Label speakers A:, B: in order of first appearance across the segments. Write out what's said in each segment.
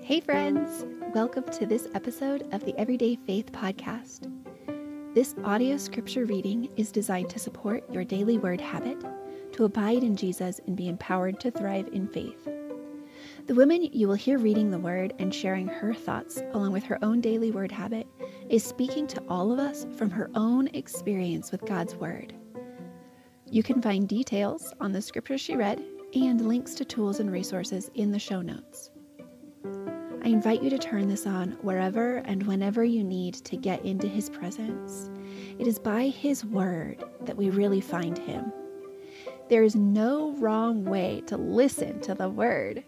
A: Hey, friends! Welcome to this episode of the Everyday Faith Podcast. This audio scripture reading is designed to support your daily word habit, to abide in Jesus and be empowered to thrive in faith. The woman you will hear reading the word and sharing her thoughts along with her own daily word habit is speaking to all of us from her own experience with God's word. You can find details on the scripture she read and links to tools and resources in the show notes. I invite you to turn this on wherever and whenever you need to get into His presence. It is by His Word that we really find Him. There is no wrong way to listen to the Word.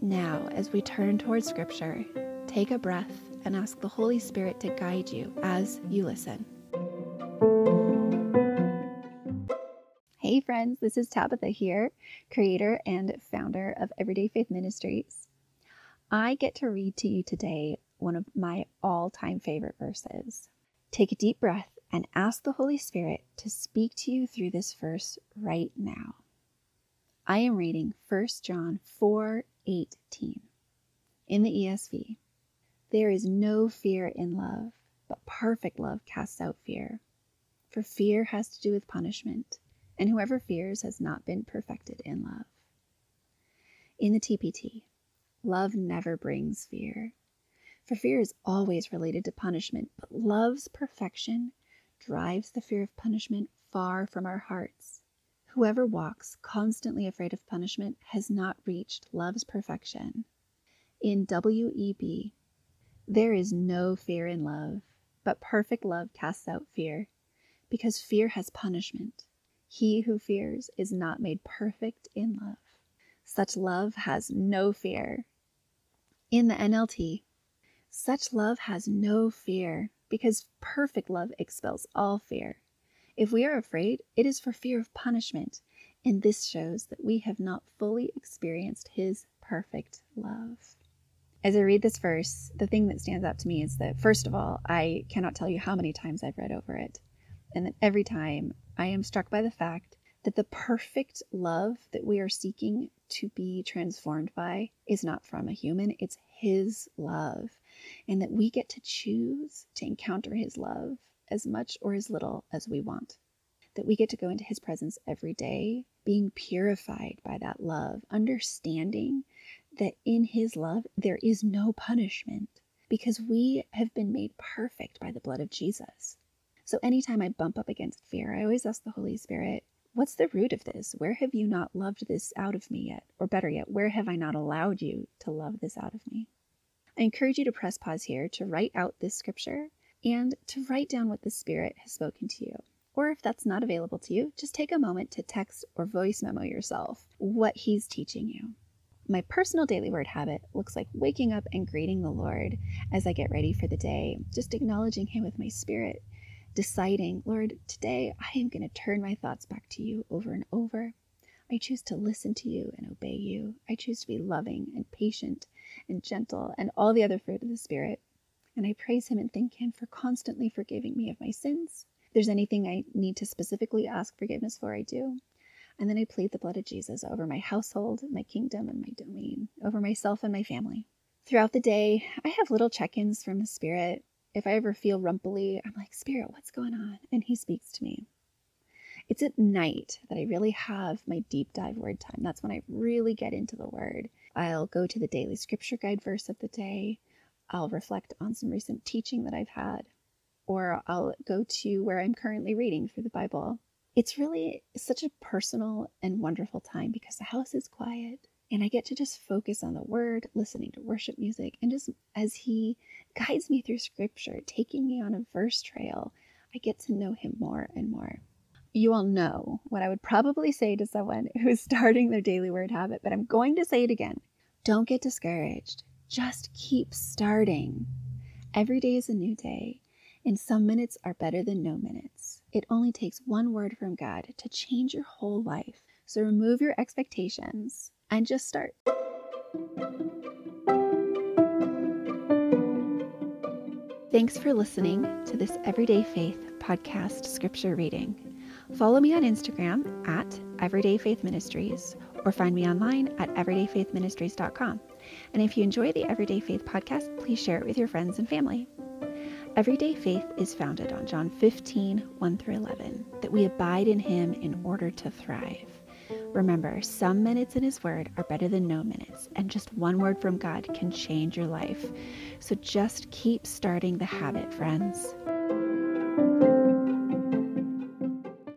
A: Now, as we turn towards Scripture, take a breath and ask the Holy Spirit to guide you as you listen. Friends, this is Tabitha here, creator and founder of Everyday Faith Ministries. I get to read to you today one of my all time favorite verses. Take a deep breath and ask the Holy Spirit to speak to you through this verse right now. I am reading 1 John 4 18 in the ESV. There is no fear in love, but perfect love casts out fear. For fear has to do with punishment, and whoever fears has not been perfected in love. In the TPT, Love never brings fear. For fear is always related to punishment, but love's perfection drives the fear of punishment far from our hearts. Whoever walks constantly afraid of punishment has not reached love's perfection. In WEB, there is no fear in love, but perfect love casts out fear, because fear has punishment. He who fears is not made perfect in love. Such love has no fear. In the NLT, such love has no fear because perfect love expels all fear. If we are afraid, it is for fear of punishment, and this shows that we have not fully experienced His perfect love. As I read this verse, the thing that stands out to me is that, first of all, I cannot tell you how many times I've read over it, and that every time I am struck by the fact that the perfect love that we are seeking to be transformed by is not from a human, it's His love. And that we get to choose to encounter His love as much or as little as we want. That we get to go into His presence every day, being purified by that love, understanding that in His love there is no punishment because we have been made perfect by the blood of Jesus. So anytime I bump up against fear, I always ask the Holy Spirit, What's the root of this? Where have you not loved this out of me yet? Or better yet, where have I not allowed you to love this out of me? I encourage you to press pause here to write out this scripture and to write down what the Spirit has spoken to you. Or if that's not available to you, just take a moment to text or voice memo yourself what He's teaching you. My personal daily word habit looks like waking up and greeting the Lord as I get ready for the day, just acknowledging Him with my spirit deciding, Lord, today I am going to turn my thoughts back to you over and over. I choose to listen to you and obey you. I choose to be loving and patient and gentle and all the other fruit of the Spirit. And I praise Him and thank Him for constantly forgiving me of my sins. If there's anything I need to specifically ask forgiveness for, I do. And then I plead the blood of Jesus over my household, my kingdom, and my domain, over myself and my family. Throughout the day, I have little check ins from the Spirit if I ever feel rumply, I'm like, Spirit, what's going on? And He speaks to me. It's at night that I really have my deep dive word time. That's when I really get into the word. I'll go to the daily scripture guide verse of the day. I'll reflect on some recent teaching that I've had, or I'll go to where I'm currently reading through the Bible. It's really such a personal and wonderful time because the house is quiet and I get to just focus on the word, listening to worship music, and just as He guides me through scripture, taking me on a verse trail, I get to know Him more and more. You all know what I would probably say to someone who's starting their daily word habit, but I'm going to say it again. Don't get discouraged. Just keep starting. Every day is a new day, and some minutes are better than no minutes. It only takes one word from God to change your whole life. So remove your expectations and just start. Thanks for listening to this Everyday Faith podcast scripture reading. Follow me on Instagram at Everyday Faith Ministries or find me online at everydayfaithministries.com. And if you enjoy the Everyday Faith podcast, please share it with your friends and family. Everyday faith is founded on John 15, 1 through 11, that we abide in Him in order to thrive. Remember, some minutes in His Word are better than no minutes, and just one word from God can change your life. So just keep starting the habit, friends.